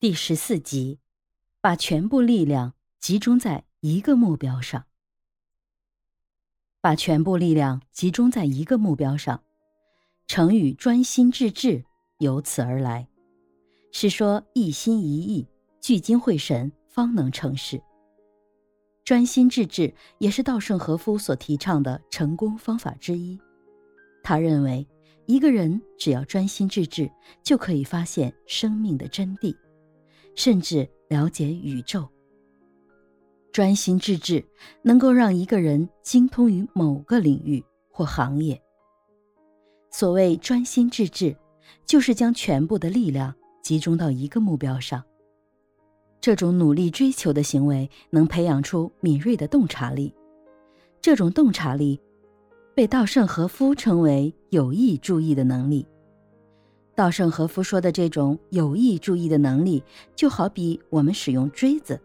第十四集，把全部力量集中在一个目标上。把全部力量集中在一个目标上，成语“专心致志”由此而来，是说一心一意、聚精会神方能成事。专心致志也是稻盛和夫所提倡的成功方法之一。他认为，一个人只要专心致志，就可以发现生命的真谛。甚至了解宇宙。专心致志能够让一个人精通于某个领域或行业。所谓专心致志，就是将全部的力量集中到一个目标上。这种努力追求的行为，能培养出敏锐的洞察力。这种洞察力，被稻盛和夫称为有意注意的能力。稻盛和夫说的这种有意注意的能力，就好比我们使用锥子。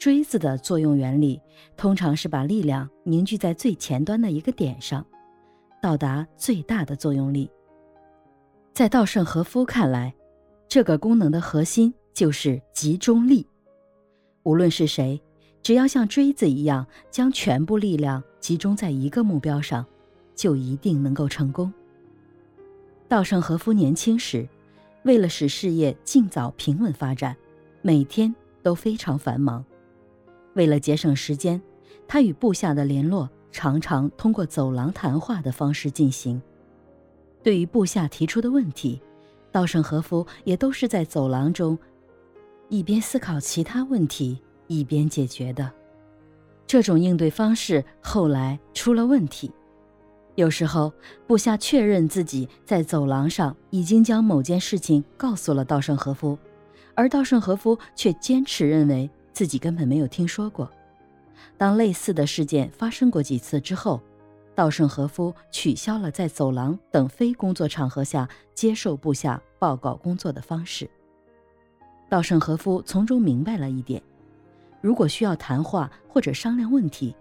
锥子的作用原理通常是把力量凝聚在最前端的一个点上，到达最大的作用力。在稻盛和夫看来，这个功能的核心就是集中力。无论是谁，只要像锥子一样将全部力量集中在一个目标上，就一定能够成功。稻盛和夫年轻时，为了使事业尽早平稳发展，每天都非常繁忙。为了节省时间，他与部下的联络常常通过走廊谈话的方式进行。对于部下提出的问题，稻盛和夫也都是在走廊中一边思考其他问题，一边解决的。这种应对方式后来出了问题。有时候，部下确认自己在走廊上已经将某件事情告诉了稻盛和夫，而稻盛和夫却坚持认为自己根本没有听说过。当类似的事件发生过几次之后，稻盛和夫取消了在走廊等非工作场合下接受部下报告工作的方式。稻盛和夫从中明白了一点：如果需要谈话或者商量问题，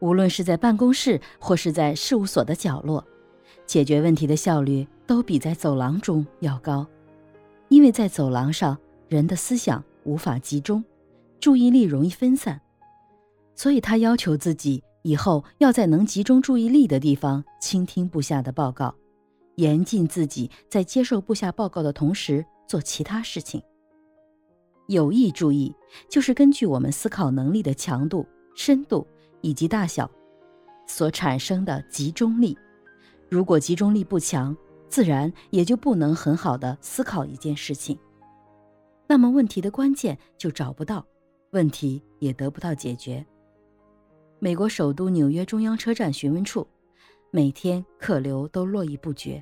无论是在办公室或是在事务所的角落，解决问题的效率都比在走廊中要高，因为在走廊上人的思想无法集中，注意力容易分散，所以他要求自己以后要在能集中注意力的地方倾听部下的报告，严禁自己在接受部下报告的同时做其他事情。有意注意就是根据我们思考能力的强度、深度。以及大小所产生的集中力，如果集中力不强，自然也就不能很好的思考一件事情。那么问题的关键就找不到，问题也得不到解决。美国首都纽约中央车站询问处，每天客流都络绎不绝，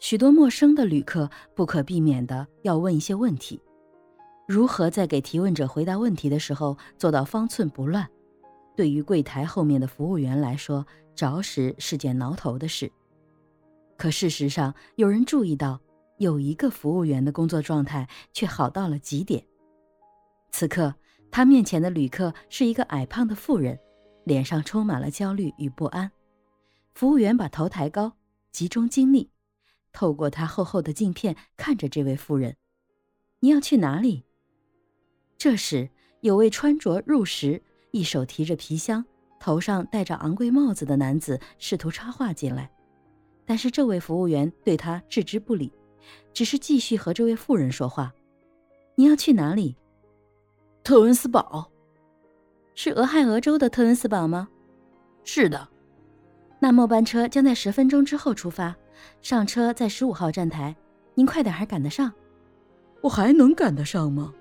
许多陌生的旅客不可避免的要问一些问题。如何在给提问者回答问题的时候做到方寸不乱？对于柜台后面的服务员来说，着实是件挠头的事。可事实上，有人注意到，有一个服务员的工作状态却好到了极点。此刻，他面前的旅客是一个矮胖的妇人，脸上充满了焦虑与不安。服务员把头抬高，集中精力，透过他厚厚的镜片看着这位妇人：“你要去哪里？”这时，有位穿着入时。一手提着皮箱，头上戴着昂贵帽子的男子试图插话进来，但是这位服务员对他置之不理，只是继续和这位妇人说话：“你要去哪里？”“特恩斯堡。”“是俄亥俄州的特恩斯堡吗？”“是的。”“那末班车将在十分钟之后出发，上车在十五号站台，您快点还赶得上？”“我还能赶得上吗？”“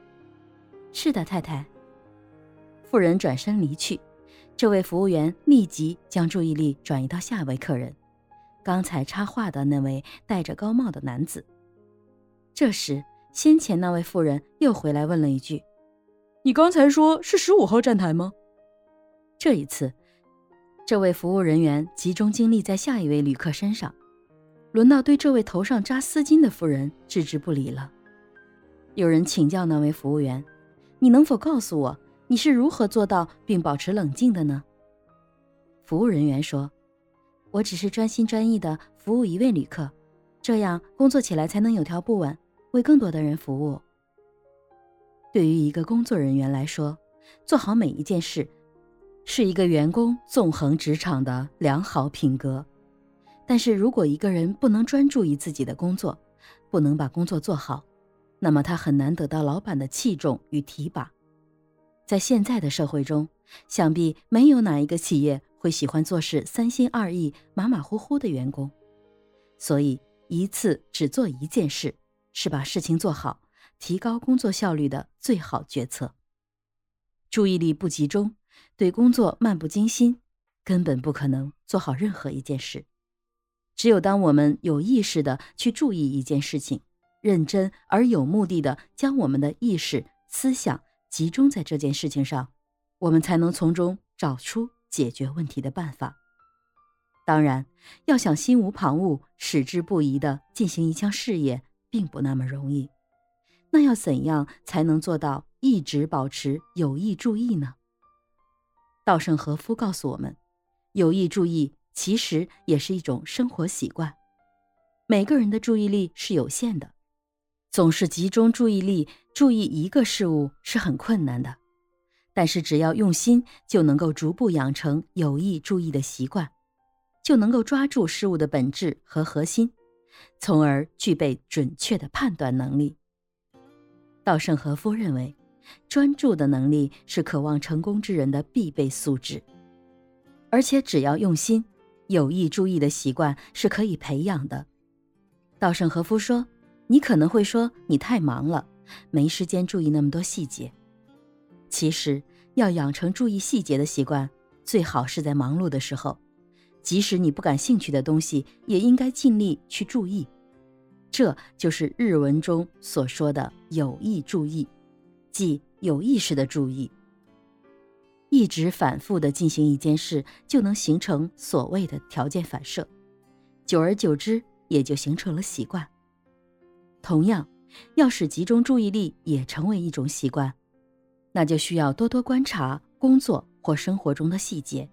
是的，太太。”妇人转身离去，这位服务员立即将注意力转移到下位客人，刚才插话的那位戴着高帽的男子。这时，先前那位妇人又回来问了一句：“你刚才说是十五号站台吗？”这一次，这位服务人员集中精力在下一位旅客身上，轮到对这位头上扎丝巾的妇人置之不理了。有人请教那位服务员：“你能否告诉我？”你是如何做到并保持冷静的呢？服务人员说：“我只是专心专意的服务一位旅客，这样工作起来才能有条不紊，为更多的人服务。对于一个工作人员来说，做好每一件事，是一个员工纵横职场的良好品格。但是如果一个人不能专注于自己的工作，不能把工作做好，那么他很难得到老板的器重与提拔。在现在的社会中，想必没有哪一个企业会喜欢做事三心二意、马马虎虎的员工。所以，一次只做一件事，是把事情做好。提高工作效率的最好决策。注意力不集中，对工作漫不经心，根本不可能做好任何一件事。只有当我们有意识的去注意一件事情，认真而有目的的将我们的意识、思想集中在这件事情上，我们才能从中找出解决问题的办法。当然，要想心无旁骛、矢志不移的进行一项事业，并不那么容易。那要怎样才能做到一直保持有意注意呢？稻盛和夫告诉我们，有意注意其实也是一种生活习惯。每个人的注意力是有限的，总是集中注意力注意一个事物是很困难的。但是只要用心，就能够逐步养成有意注意的习惯，就能够抓住事物的本质和核心，从而具备准确的判断能力。稻盛和夫认为，专注的能力是渴望成功之人的必备素质，而且只要用心，有意注意的习惯是可以培养的。稻盛和夫说：“你可能会说你太忙了，没时间注意那么多细节。其实，要养成注意细节的习惯，最好是在忙碌的时候，即使你不感兴趣的东西，也应该尽力去注意。”这就是日文中所说的有意注意，即有意识的注意。一直反复的进行一件事，就能形成所谓的条件反射，久而久之，也就形成了习惯。同样，要使集中注意力也成为一种习惯，那就需要多多观察工作或生活中的细节。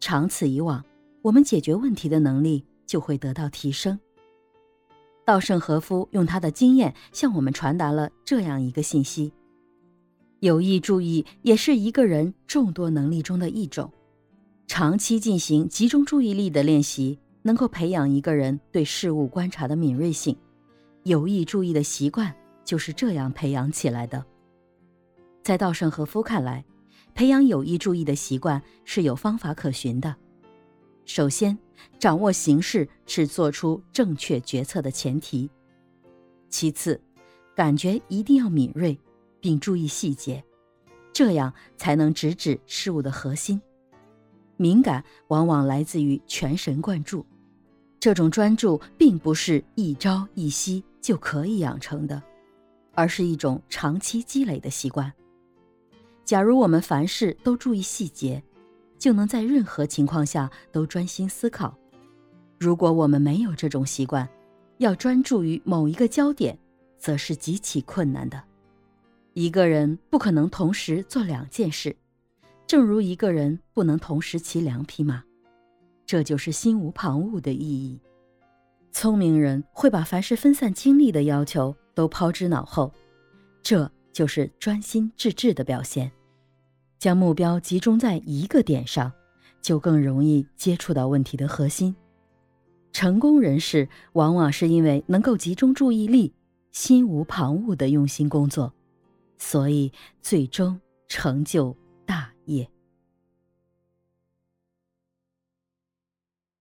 长此以往，我们解决问题的能力就会得到提升。稻盛和夫用他的经验向我们传达了这样一个信息：有意注意也是一个人众多能力中的一种。长期进行集中注意力的练习，能够培养一个人对事物观察的敏锐性。有意注意的习惯就是这样培养起来的。在稻盛和夫看来，培养有意注意的习惯是有方法可循的。首先，掌握形势是做出正确决策的前提。其次，感觉一定要敏锐，并注意细节，这样才能直指事物的核心。敏感往往来自于全神贯注，这种专注并不是一朝一夕就可以养成的，而是一种长期积累的习惯。假如我们凡事都注意细节，就能在任何情况下都专心思考。如果我们没有这种习惯，要专注于某一个焦点，则是极其困难的。一个人不可能同时做两件事，正如一个人不能同时骑两匹马。这就是心无旁骛的意义。聪明人会把凡是分散精力的要求都抛之脑后，这就是专心致志的表现。将目标集中在一个点上，就更容易接触到问题的核心。成功人士往往是因为能够集中注意力，心无旁骛的用心工作，所以最终成就。